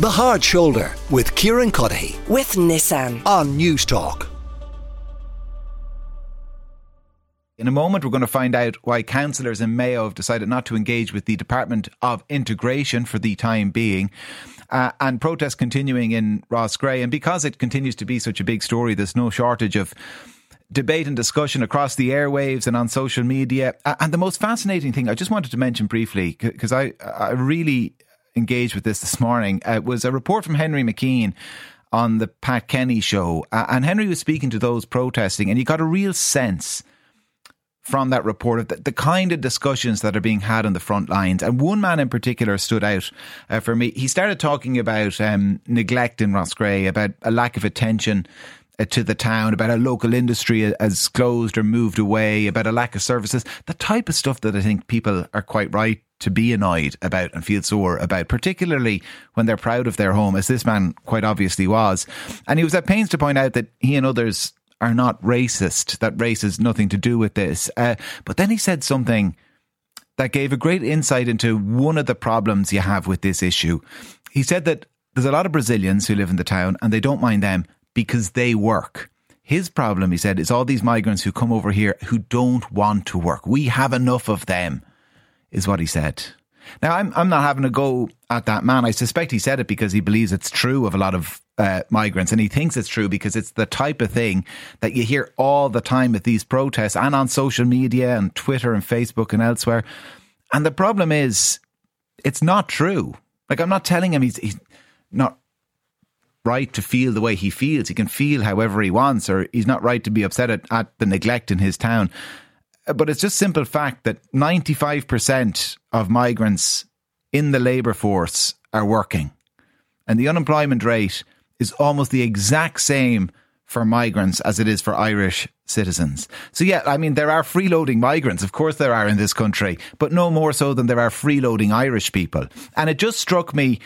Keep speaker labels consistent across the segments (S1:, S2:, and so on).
S1: The Hard Shoulder with Kieran Cuddihy
S2: with Nissan
S1: on Newstalk.
S3: In a moment, we're going to find out why councillors in Mayo have decided not to engage with the Department of Integration for the time being. Uh, and protests continuing in Roscrea. And because it continues to be such a big story, there's no shortage of debate and discussion across the airwaves and on social media. And the most fascinating thing I just wanted to mention briefly, because I, I really engaged with this this morning uh, was a report from Henry McKean on the Pat Kenny show. Uh, and Henry was speaking to those protesting, and you got a real sense from that report of the, the, kind of discussions that are being had on the front lines. And one man in particular stood out uh, for me. He started talking about um, neglect in Roscrea, about a lack of attention to the town, about a local industry has closed or moved away, about a lack of services, the type of stuff that I think people are quite right to be annoyed about and feel sore about, particularly when they're proud of their home, as this man quite obviously was. And he was at pains to point out that he and others are not racist, that race has nothing to do with this. Uh, but then he said something that gave a great insight into one of the problems you have with this issue. He said that there's a lot of Brazilians who live in the town and they don't mind them because they work. His problem, he said, is all these migrants who come over here who don't want to work. We have enough of them is what he said. Now, I'm, I'm not having a go at that man. I suspect he said it because he believes it's true of a lot of uh, migrants, and he thinks it's true because it's the type of thing that you hear all the time at these protests and on social media and Twitter and Facebook and elsewhere. And the problem is, it's not true. Like, I'm not telling him he's, he's not right to feel the way he feels. He can feel however he wants, or he's not right to be upset at, at the neglect in his town but it's just simple fact that 95% of migrants in the labour force are working. And the unemployment rate is almost the exact same for migrants as it is for Irish citizens. So yeah, I mean, there are freeloading migrants. Of course there are in this country, but no more so than there are freeloading Irish people. And it just struck me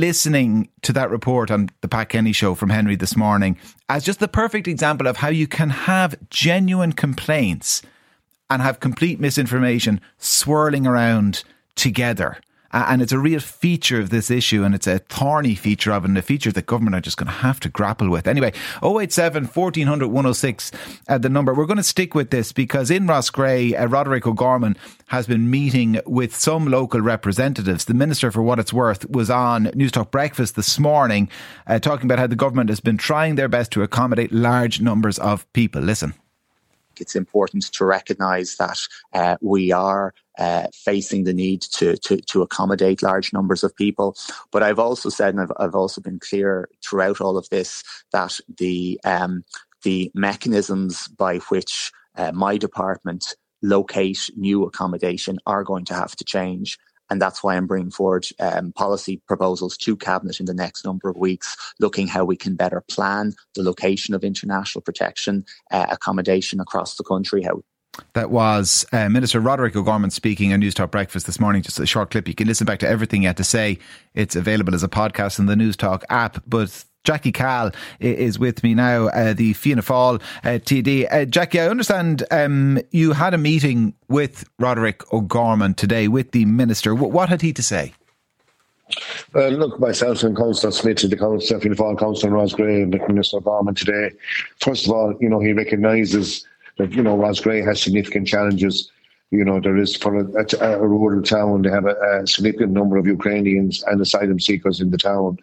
S3: listening to that report on the Pat Kenny show from Henry this morning as just the perfect example of how you can have genuine complaints and have complete misinformation swirling around together. And it's a real feature of this issue, and it's a thorny feature of it, and a feature that government are just going to have to grapple with. Anyway, 087 1400 106, uh, the number. We're going to stick with this because in Roscrea, uh, Roderic O'Gorman has been meeting with some local representatives. The Minister, for what it's worth, was on Newstalk Breakfast this morning uh, talking about how the government has been trying their best to accommodate large numbers of people. Listen
S4: it's important to recognise that uh, we are uh, facing the need to, to, to accommodate large numbers of people. But I've also said, and I've, I've also been clear throughout all of this, that the um, the mechanisms by which uh, my department locate new accommodation are going to have to change. And that's why I'm bringing forward um, policy proposals to Cabinet in the next number of weeks, looking how we can better plan the location of international protection uh, accommodation across the country, how
S3: that was uh, Minister Roderic O'Gorman speaking on Newstalk Breakfast this morning. Just a short clip. You can listen back to everything he had to say. It's available as a podcast in the Newstalk app. But Jackie Cahill is with me now, uh, the Fianna Fáil uh, TD. Uh, Jackie, I understand um, you had a meeting with Roderic O'Gorman today with the Minister. What had he to say?
S5: Uh, look, myself and Councillor Smith to the Council, Fianna Fáil Councillor Roscrea and the Minister O'Gorman today. First of all, you know, he recognises that, you know, Roscrea has significant challenges you know, there is for a, a, a rural town, they have a, a, significant number of Ukrainians and asylum seekers in the town.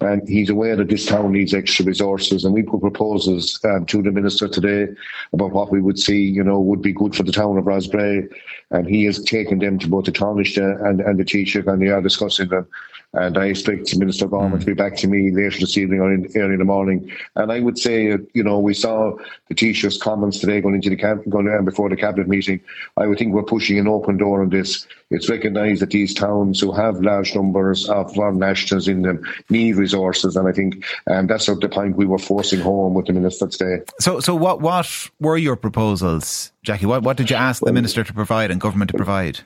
S5: And he's aware that this town needs extra resources. And we put proposals um, to the minister today about what we would see, you know, would be good for the town of Roscrea. And he has taken them to both the Taoiseach and, and the Tánaiste, and they are discussing them. And I expect Minister Gorman mm. to be back to me later this evening or in, early in the morning. And I would say, you know, we saw the Taoiseach's comments today going into the camp, going on before the cabinet meeting. I would think we're pushing an open door on this. It's recognised that these towns who have large numbers of foreign nationals in them need resources, and I think um, that's the point we were forcing home with the minister today.
S3: So, so what what were your proposals, Jackie? What what did you ask the minister to provide and government to provide?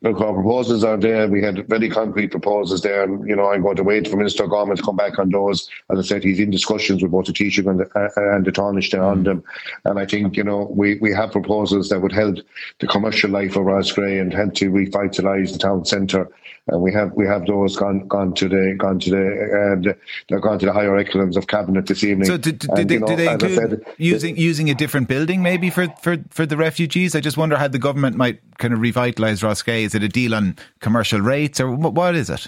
S5: Look, our proposals are there. We had very concrete proposals there, and you know I'm going to wait for Minister Gorman to come back on those. As I said, he's in discussions with both the Taoiseach and the, uh, and the Tánaiste on them, and I think you know we, we have proposals that would help the commercial life of Roscrea and help to revitalise the town centre and we have we have those gone gone to the gone to the they're gone to the higher echelons of cabinet this evening.
S3: So do, do, and, they, know, do they include said, using the, using a different building maybe for, for, for the refugees? I just wonder how the government might kind of revitalise Roscrea. Is it a deal on commercial rates or what is it?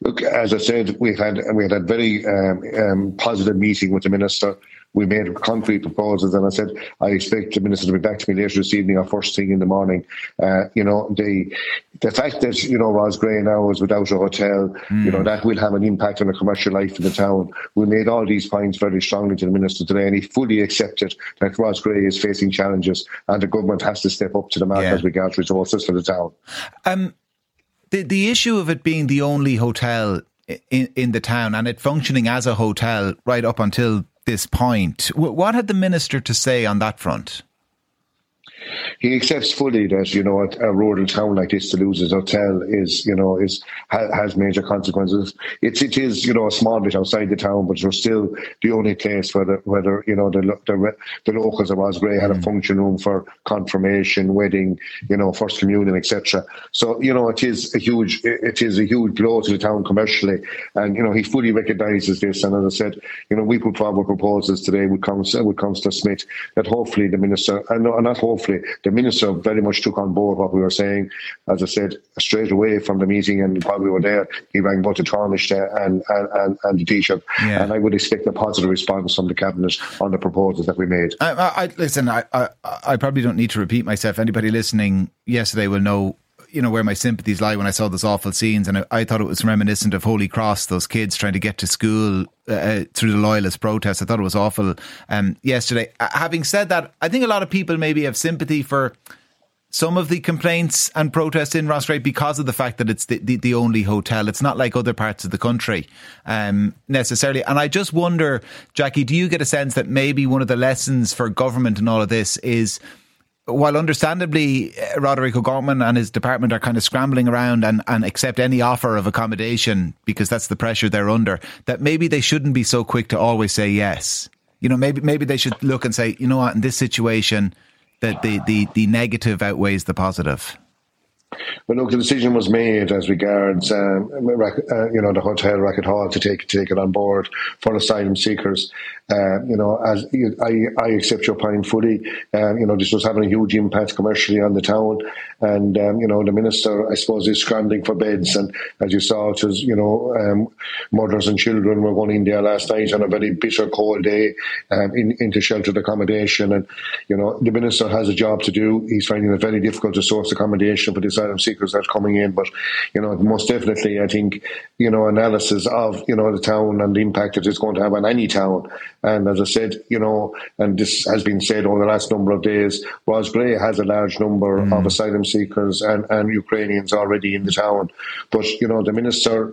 S5: Look, as I said, we've had we had a very um, um, positive meeting with the minister we made concrete proposals, and I said I expect the minister to be back to me later this evening or first thing in the morning. Uh, you know, the the fact that you know Roscrea now is without a hotel, mm. you know hmm. that will have an impact on the commercial life in the town. We made all these points very strongly to the minister today, and he fully accepted that Roscrea is facing challenges, and the government has to step up to the mark yeah. as regards resources for the town.
S3: Um, the the issue of it being the only hotel in, in the town and it functioning as a hotel right up until this point. What had the minister to say on that front?
S5: He accepts fully that you know a, a, rural town like this to lose his hotel is you know is ha, has major consequences. It's it is you know a small bit outside the town, but it's still the only place where the whether you know the the, the locals of Roscrea had a mm. function room for confirmation, wedding, you know, first communion, etc. So you know it is a huge it is a huge blow to the town commercially, and you know he fully recognises this. And as I said, you know we put forward proposals today with Councillor with Councillor Smith that hopefully the minister and not hopefully the minister very much took on board what we were saying. As I said, straight away from the meeting, and while we were there, he rang both the Taoiseach and, and, and, and the Tánaiste. Yeah. And I would expect a positive response from the Cabinet on the proposals that we made.
S3: I, I, listen, I, I, I probably don't need to repeat myself. Anybody listening yesterday will know you know where my sympathies lie when I saw those awful scenes, and I, I thought it was reminiscent of Holy Cross. Those kids trying to get to school uh, uh through the loyalist protests. I thought it was awful um, yesterday. Uh, having said that, I think a lot of people maybe have sympathy for some of the complaints and protests in Roscrea because of the fact that it's the, the, the, only hotel. It's not like other parts of the country um, necessarily. And I just wonder, Jackie, do you get a sense that maybe one of the lessons for government and all of this is while understandably uh, Roderic O'Gorman and his department are kind of scrambling around and, and accept any offer of accommodation because that's the pressure they're under, that maybe they shouldn't be so quick to always say yes. You know, maybe maybe they should look and say, you know what, in this situation, that the, the, the negative outweighs the positive?
S5: But look, the decision was made as regards, um, uh, you know, the hotel Racket Hall to take take it on board for asylum seekers. Uh, you know, as I, I accept your point fully. Um, you know, this was having a huge impact commercially on the town, and um, you know, the minister, I suppose, is scrambling for beds. And as you saw, it was you know, um, mothers and children were going in there last night on a very bitter, cold day um, in, into sheltered accommodation. And you know, the minister has a job to do. He's finding it very difficult to source accommodation for the asylum seekers that are coming in. But you know, most definitely, I think you know, analysis of you know the town and the impact it is going to have on any town and as I said, you know, and this has been said over the last number of days, Roscrea has a large number mm. of asylum seekers and, and Ukrainians already in the town. But, you know, the minister,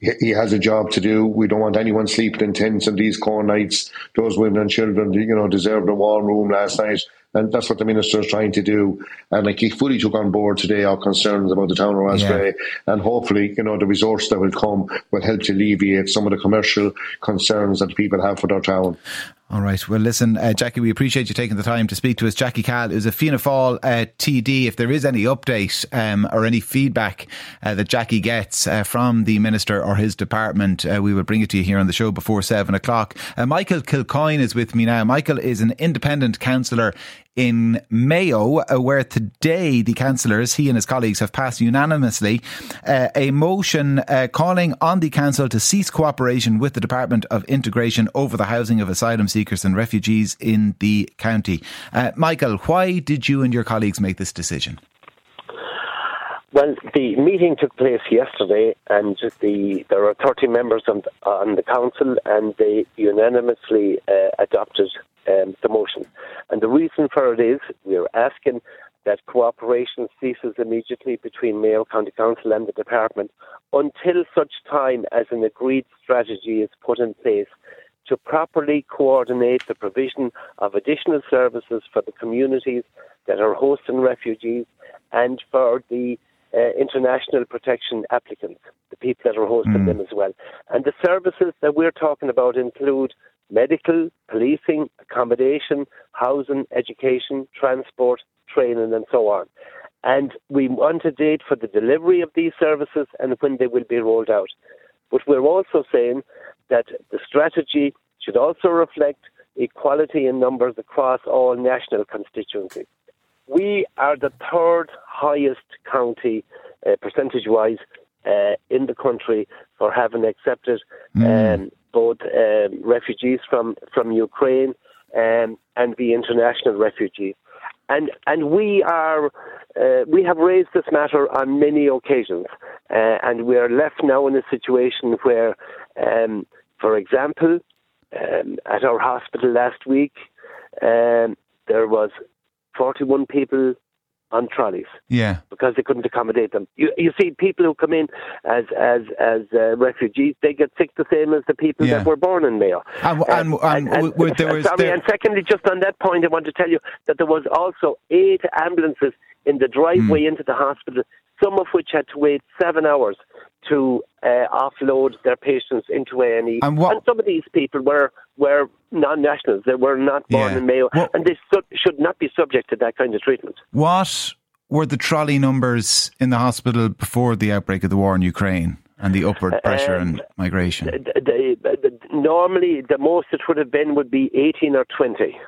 S5: he has a job to do. We don't want anyone sleeping in tents on these cold nights. Those women and children, you know, deserved a warm room last night. And that's what the minister is trying to do. And like he fully took on board today our concerns about the town of Roscrea. Yeah. And hopefully, you know, the resource that will come will help to alleviate some of the commercial concerns that people have for their town.
S3: All right. Well, listen, uh, Jackie, we appreciate you taking the time to speak to us. Jackie Cahill is a Fianna Fáil uh, TD. If there is any update um, or any feedback uh, that Jackie gets uh, from the Minister or his department, uh, we will bring it to you here on the show before seven o'clock. Uh, Michael Kilcoyne is with me now. Michael is an independent councillor in Mayo, uh, where today the councillors, he and his colleagues, have passed unanimously uh, a motion uh, calling on the council to cease cooperation with the Department of Integration over the housing of asylum seekers and refugees in the county. Uh, Michael, why did you and your colleagues make this decision?
S2: Well, the meeting took place yesterday, and the there are 30 members on, on the council, and they unanimously uh, adopted um, the motion. And the reason for it is we're asking that cooperation ceases immediately between Mayo County Council and the department until such time as an agreed strategy is put in place to properly coordinate the provision of additional services for the communities that are hosting refugees and for the uh, international protection applicants, the people that are hosting mm. them as well. And the services that we're talking about include medical, policing, accommodation, housing, education, transport, training, and so on. And we want a date for the delivery of these services and when they will be rolled out. But we're also saying that the strategy should also reflect equality in numbers across all national constituencies. We are the third highest county, uh, percentage wise, uh, in the country for having accepted mm. um, both um, refugees from, from Ukraine um, and the international refugees. And, and we are uh, we have raised this matter on many occasions, uh, and we are left now in a situation where, um, for example, um, at our hospital last week, um, there was 41 people on trolleys.
S3: Yeah.
S2: Because they couldn't accommodate them. You, you see, people who come in as as as uh, refugees, they get sick the same as the people yeah. that were born in Mayo.
S3: And, and, and, and, and there was,
S2: sorry,
S3: there...
S2: and secondly, just on that point, I want to tell you that there was also eight ambulances in the driveway mm. into the hospital, some of which had to wait seven hours to uh, offload their patients into A&E. And, what, and some of these people were were non-nationals. They were not born yeah. in Mayo, what, and they su- should not be subject to that kind of treatment.
S3: What were the trolley numbers in the hospital before the outbreak of the war in Ukraine? And the upward pressure um, and migration.
S2: The, the, the, normally, the most it would have been would be eighteen or twenty.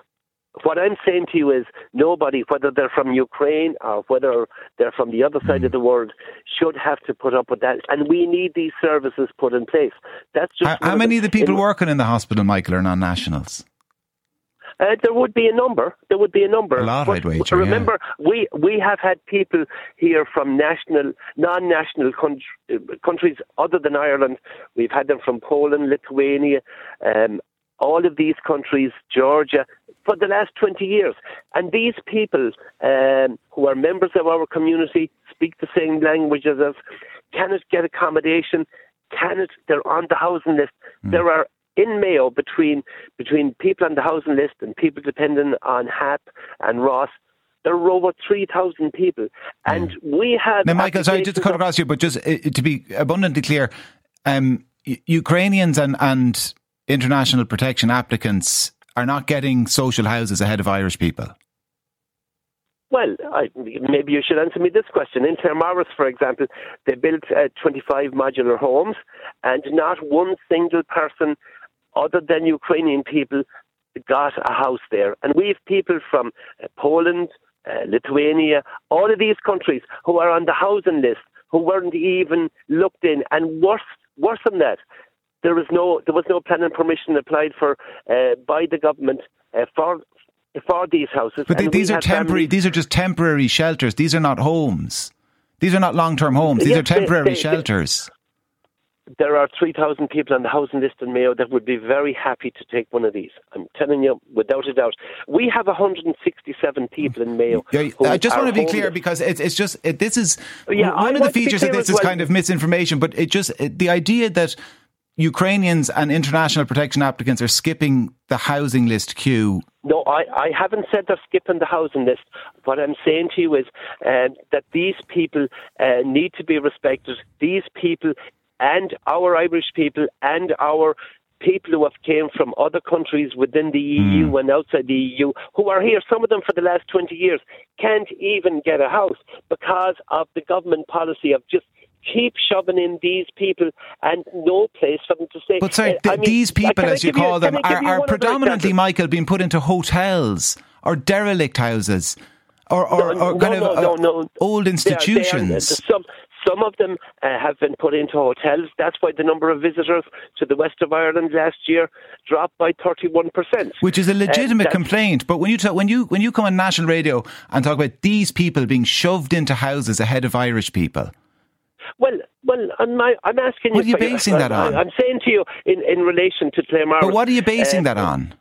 S2: What I'm saying to you is nobody, whether they're from Ukraine or whether they're from the other side mm. of the world, should have to put up with that. And we need these services put in place. That's just
S3: how, how many of the people in, working in the hospital, Michael, are non-nationals?
S2: Uh, there would be a number. There would be a number.
S3: A lot, I'd wager.
S2: Remember,
S3: yeah.
S2: we we have had people here from national, non-national country, countries other than Ireland. We've had them from Poland, Lithuania, um, all of these countries, Georgia, for the last 20 years. And these people um, who are members of our community speak the same language as us, cannot get accommodation, cannot, they're on the housing list. Mm. There are in Mayo between between people on the housing list and people dependent on HAP and RAS, there are over 3,000 people. And mm. we have.
S3: Now, Michael, sorry, just to cut across you, but just uh, to be abundantly clear, um, Ukrainians and, and international protection applicants are not getting social houses ahead of Irish people?
S2: Well, I, maybe you should answer me this question. In Claremorris, for example, they built uh, 25 modular homes, and not one single person, other than Ukrainian people, got a house there. And we have people from uh, Poland, uh, Lithuania, all of these countries who are on the housing list who weren't even looked in. And worse, worse than that, there was no there was no planning permission applied for uh, by the government uh, for for these houses.
S3: But these are temporary. Families. These are just temporary shelters. These are not homes. These are not long term homes. These yes, are temporary they, they, shelters.
S2: there are 3,000 people on the housing list in Mayo that would be very happy to take one of these. I'm telling you, without a doubt. We have 167 people in Mayo.
S3: Yeah, I just want to be clear because it's, it's just, it, this is, yeah, one I of the features of this is well. kind of misinformation, but it just, it, the idea that Ukrainians and international protection applicants are skipping the housing list queue.
S2: No, I, I haven't said they're skipping the housing list. What I'm saying to you is uh, that these people uh, need to be respected. These people and our Irish people and our people who have came from other countries within the EU mm. and outside the EU who are here, some of them for the last 20 years, can't even get a house because of the government policy of just keep shoving in these people and no place for them to stay.
S3: But sorry, uh, th- mean, these people, as you call you, them, are, are predominantly, Michael, being put into hotels or derelict houses or, or,
S2: or
S3: kind
S2: no,
S3: of
S2: no, uh,
S3: old institutions. They are, they are,
S2: some, some of them uh, have been put into hotels. That's why the number of visitors to the west of Ireland last year dropped by 31%.
S3: Which is a legitimate uh, complaint. But when you, talk, when, you, when you come on national radio and talk about these people being shoved into houses ahead of Irish people,
S2: well, well, I'm, I'm asking
S3: what you. What are you basing that on?
S2: I'm saying to you in, in relation to Claremorris.
S3: But what are you basing uh, that on?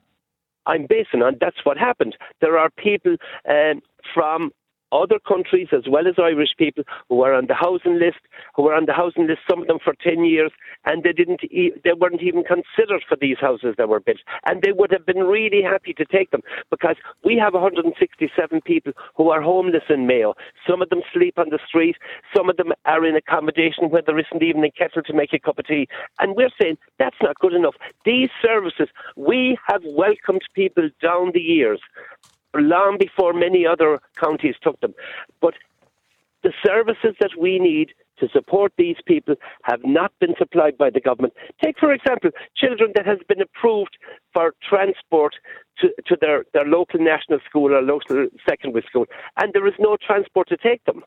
S2: I'm basing on that's what happened. There are people um, from other countries as well as Irish people who are on the housing list, who were on the housing list, some of them for 10 years, and they didn't, e- they weren't even considered for these houses that were built. And they would have been really happy to take them because we have 167 people who are homeless in Mayo. Some of them sleep on the street, some of them are in accommodation where there isn't even a kettle to make a cup of tea. And we're saying that's not good enough. These services, we have welcomed people down the years long before many other counties took them. But the services that we need to support these people have not been supplied by the government. Take, for example, children that has been approved for transport to, to their, their local national school or local secondary school, and there is no transport to take them.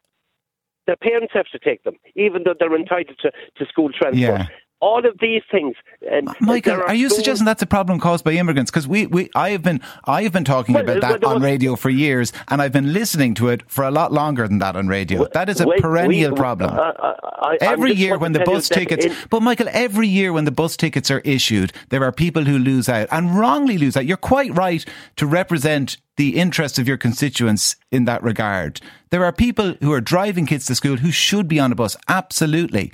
S2: Their parents have to take them, even though they're entitled to, to school transport.
S3: Yeah
S2: all of these things.
S3: And Michael, are, are, you suggesting that's a problem caused by immigrants? Because we, we, I have been, I have been talking well, about that well, on radio for years, and I've been listening to it for a lot longer than that on radio. Well, that is a perennial we, problem. Uh, I, every year when the bus tickets, in, but Michael, every year when the bus tickets are issued, there are people who lose out and wrongly lose out. You're quite right to represent the interests of your constituents in that regard. There are people who are driving kids to school who should be on a bus, absolutely.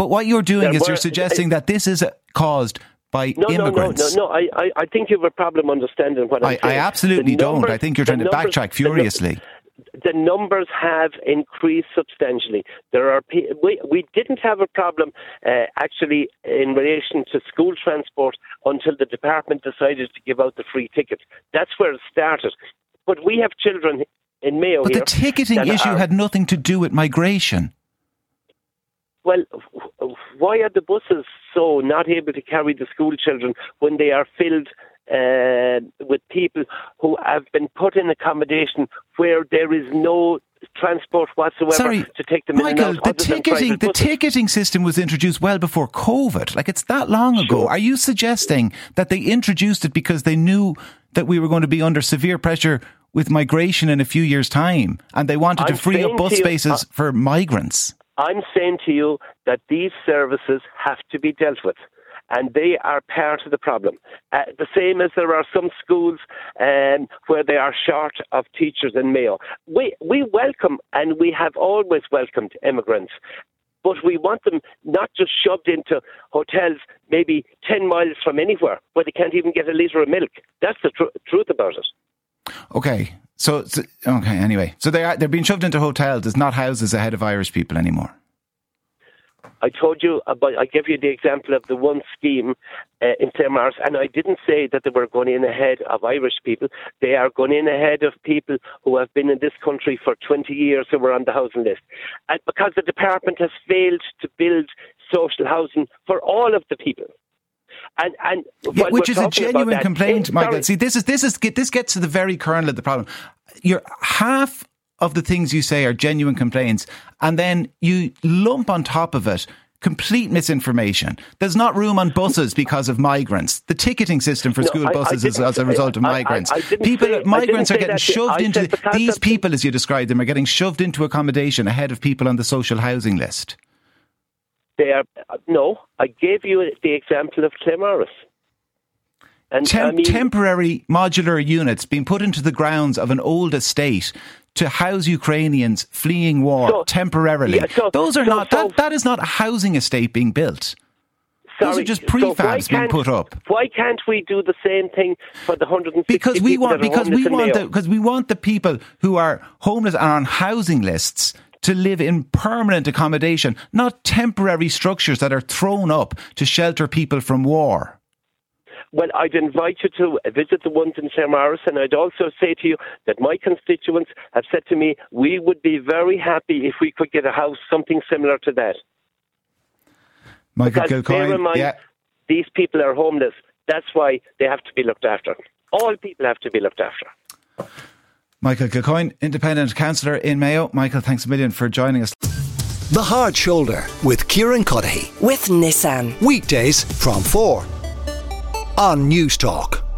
S3: But what you're doing yeah, is you're suggesting that this is caused by
S2: no,
S3: immigrants.
S2: No, no, no, no. I, I, think you have a problem understanding what I'm
S3: I, saying. I absolutely numbers, don't. I think you're trying to backtrack furiously.
S2: The, the numbers have increased substantially. There are we, we didn't have a problem uh, actually in relation to school transport until the department decided to give out the free tickets. That's where it started. But we have children in Mayo.
S3: But the ticketing issue
S2: are,
S3: had nothing to do with migration.
S2: Well, why are the buses so not able to carry the school children when they are filled uh, with people who have been put in accommodation where there is no transport whatsoever
S3: Sorry,
S2: to take them
S3: Michael,
S2: the
S3: ticketing the ticketing system was introduced well before COVID. Like it's that long ago. Are you suggesting that they introduced it because they knew that we were going to be under severe pressure with migration in a few years' time, and they wanted I'm to free up bus spaces you, uh, for migrants?
S2: I'm saying to you that these services have to be dealt with. And they are part of the problem. Uh, the same as there are some schools um, where they are short of teachers in Mayo. We, we welcome and we have always welcomed immigrants but we want them not just shoved into hotels maybe 10 miles from anywhere where they can't even get a litre of milk. That's the tr- truth about it.
S3: Okay. So, so, okay, anyway. So they are, they're being shoved into hotels. There's not houses ahead of Irish people anymore.
S2: I told you about, I gave you the example of the one scheme uh, in Claremorris, and I didn't say that they were going in ahead of Irish people. They are going in ahead of people who have been in this country for 20 years who were on the housing list. And because the department has failed to build social housing for all of the people. And, and
S3: yeah, which is a genuine complaint, Michael. See, this is this is this gets to the very kernel of the problem. You're half of the things you say are genuine complaints, and then you lump on top of it complete misinformation. There's not room on buses because of migrants. The ticketing system for no, school buses I, is as a result of migrants. I, people, say, migrants are getting shoved into these people, as you described them, are getting shoved into accommodation ahead of people on the social housing list.
S2: They are no. I gave you the example of Claremorris.
S3: And Tem- I mean, temporary modular units being put into the grounds of an old estate to house Ukrainians fleeing war so, temporarily. Yeah, so, Those are so, not that, that is not a housing estate being built. Sorry, Those are just prefabs being put up.
S2: Why can't we do the same thing for the 160
S3: because we want because we want the, because we want the people who are homeless and on housing lists to live in permanent accommodation, not temporary structures that are thrown up to shelter people from war.
S2: Well, I'd invite you to visit the ones in Claremorris, and I'd also say to you that my constituents have said to me, we would be very happy if we could get a house, something similar to that.
S3: Michael because Kilcoyne,
S2: mind,
S3: yeah.
S2: these people are homeless. That's why they have to be looked after. All people have to be looked after.
S3: Michael Kilcoyne, independent councillor in Mayo. Michael, thanks a million for joining us.
S1: The Hard Shoulder with Kieran Cuddihy.
S6: With Nissan.
S1: Weekdays from 4 on Newstalk.